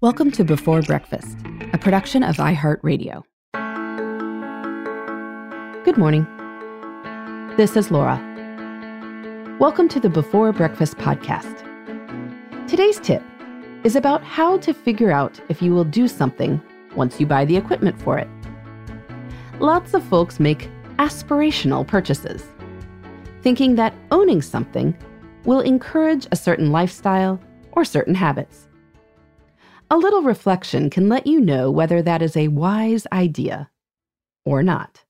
Welcome to Before Breakfast, a production of iHeartRadio. Good morning. This is Laura. Welcome to the Before Breakfast podcast. Today's tip is about how to figure out if you will do something once you buy the equipment for it. Lots of folks make aspirational purchases, thinking that owning something will encourage a certain lifestyle or certain habits. A little reflection can let you know whether that is a wise idea or not.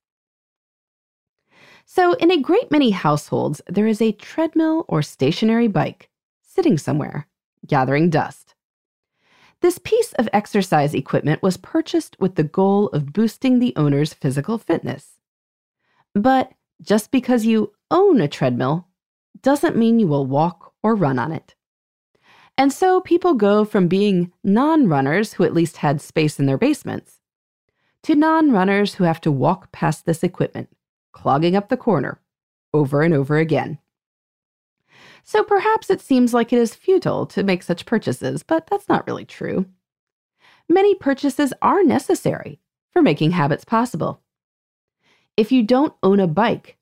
So, in a great many households, there is a treadmill or stationary bike sitting somewhere, gathering dust. This piece of exercise equipment was purchased with the goal of boosting the owner's physical fitness. But just because you own a treadmill doesn't mean you will walk or run on it. And so people go from being non runners who at least had space in their basements to non runners who have to walk past this equipment, clogging up the corner over and over again. So perhaps it seems like it is futile to make such purchases, but that's not really true. Many purchases are necessary for making habits possible. If you don't own a bike,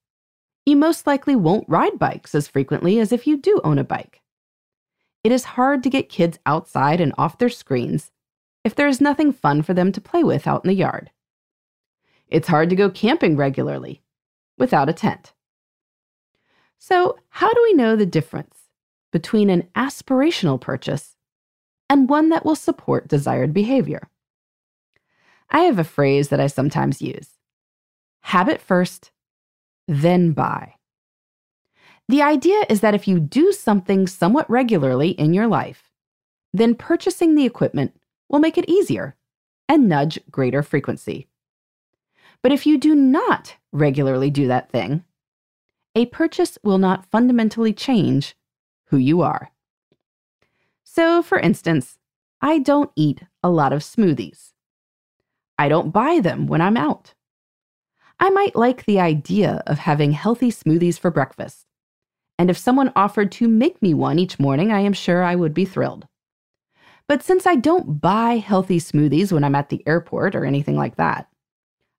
you most likely won't ride bikes as frequently as if you do own a bike. It is hard to get kids outside and off their screens if there is nothing fun for them to play with out in the yard. It's hard to go camping regularly without a tent. So, how do we know the difference between an aspirational purchase and one that will support desired behavior? I have a phrase that I sometimes use habit first, then buy. The idea is that if you do something somewhat regularly in your life, then purchasing the equipment will make it easier and nudge greater frequency. But if you do not regularly do that thing, a purchase will not fundamentally change who you are. So, for instance, I don't eat a lot of smoothies. I don't buy them when I'm out. I might like the idea of having healthy smoothies for breakfast, and if someone offered to make me one each morning, I am sure I would be thrilled. But since I don't buy healthy smoothies when I'm at the airport or anything like that,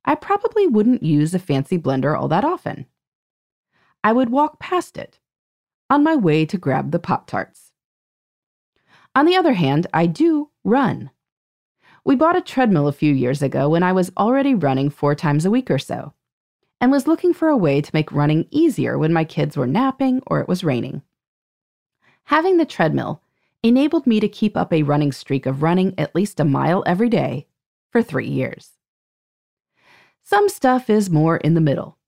I probably wouldn't use a fancy blender all that often. I would walk past it on my way to grab the Pop Tarts. On the other hand, I do run. We bought a treadmill a few years ago when I was already running four times a week or so and was looking for a way to make running easier when my kids were napping or it was raining. Having the treadmill enabled me to keep up a running streak of running at least a mile every day for three years. Some stuff is more in the middle.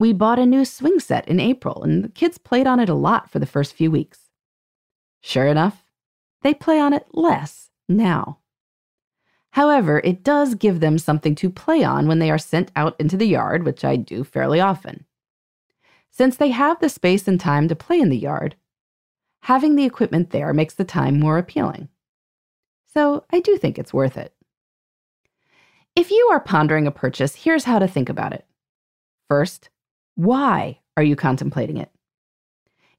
We bought a new swing set in April, and the kids played on it a lot for the first few weeks. Sure enough, they play on it less now. However, it does give them something to play on when they are sent out into the yard, which I do fairly often. Since they have the space and time to play in the yard, having the equipment there makes the time more appealing. So I do think it's worth it. If you are pondering a purchase, here's how to think about it. First, why are you contemplating it?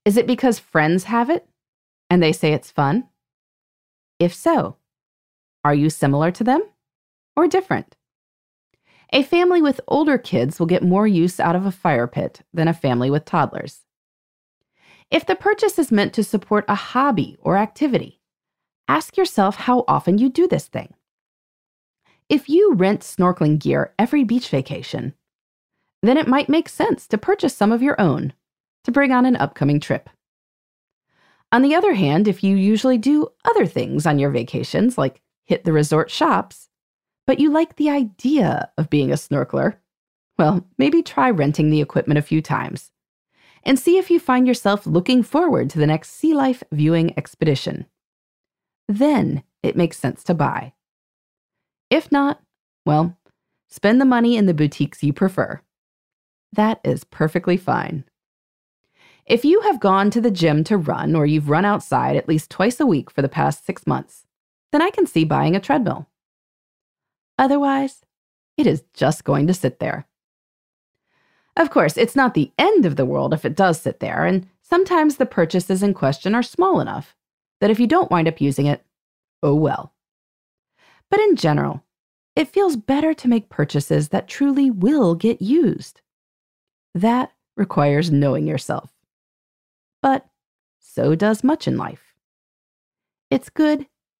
Is it because friends have it and they say it's fun? If so, are you similar to them or different? A family with older kids will get more use out of a fire pit than a family with toddlers. If the purchase is meant to support a hobby or activity, ask yourself how often you do this thing. If you rent snorkeling gear every beach vacation, then it might make sense to purchase some of your own to bring on an upcoming trip. On the other hand, if you usually do other things on your vacations, like hit the resort shops, but you like the idea of being a snorkeler, well, maybe try renting the equipment a few times and see if you find yourself looking forward to the next sea life viewing expedition. Then it makes sense to buy. If not, well, spend the money in the boutiques you prefer. That is perfectly fine. If you have gone to the gym to run or you've run outside at least twice a week for the past six months, then I can see buying a treadmill. Otherwise, it is just going to sit there. Of course, it's not the end of the world if it does sit there, and sometimes the purchases in question are small enough that if you don't wind up using it, oh well. But in general, it feels better to make purchases that truly will get used. That requires knowing yourself. But so does much in life. It's good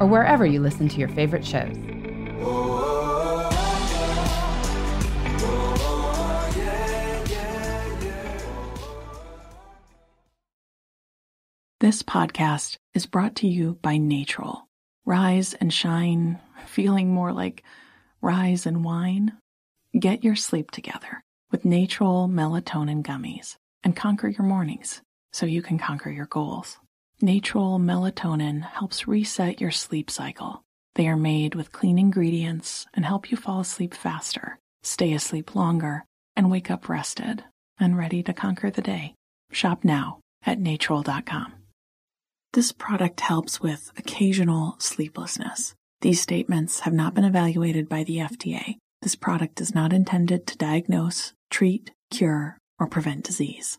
or wherever you listen to your favorite shows. This podcast is brought to you by Natrol. Rise and shine, feeling more like rise and wine. Get your sleep together with Natrol melatonin gummies and conquer your mornings so you can conquer your goals. Natrol melatonin helps reset your sleep cycle. They are made with clean ingredients and help you fall asleep faster, stay asleep longer, and wake up rested and ready to conquer the day. Shop now at natrol.com. This product helps with occasional sleeplessness. These statements have not been evaluated by the FDA. This product is not intended to diagnose, treat, cure, or prevent disease.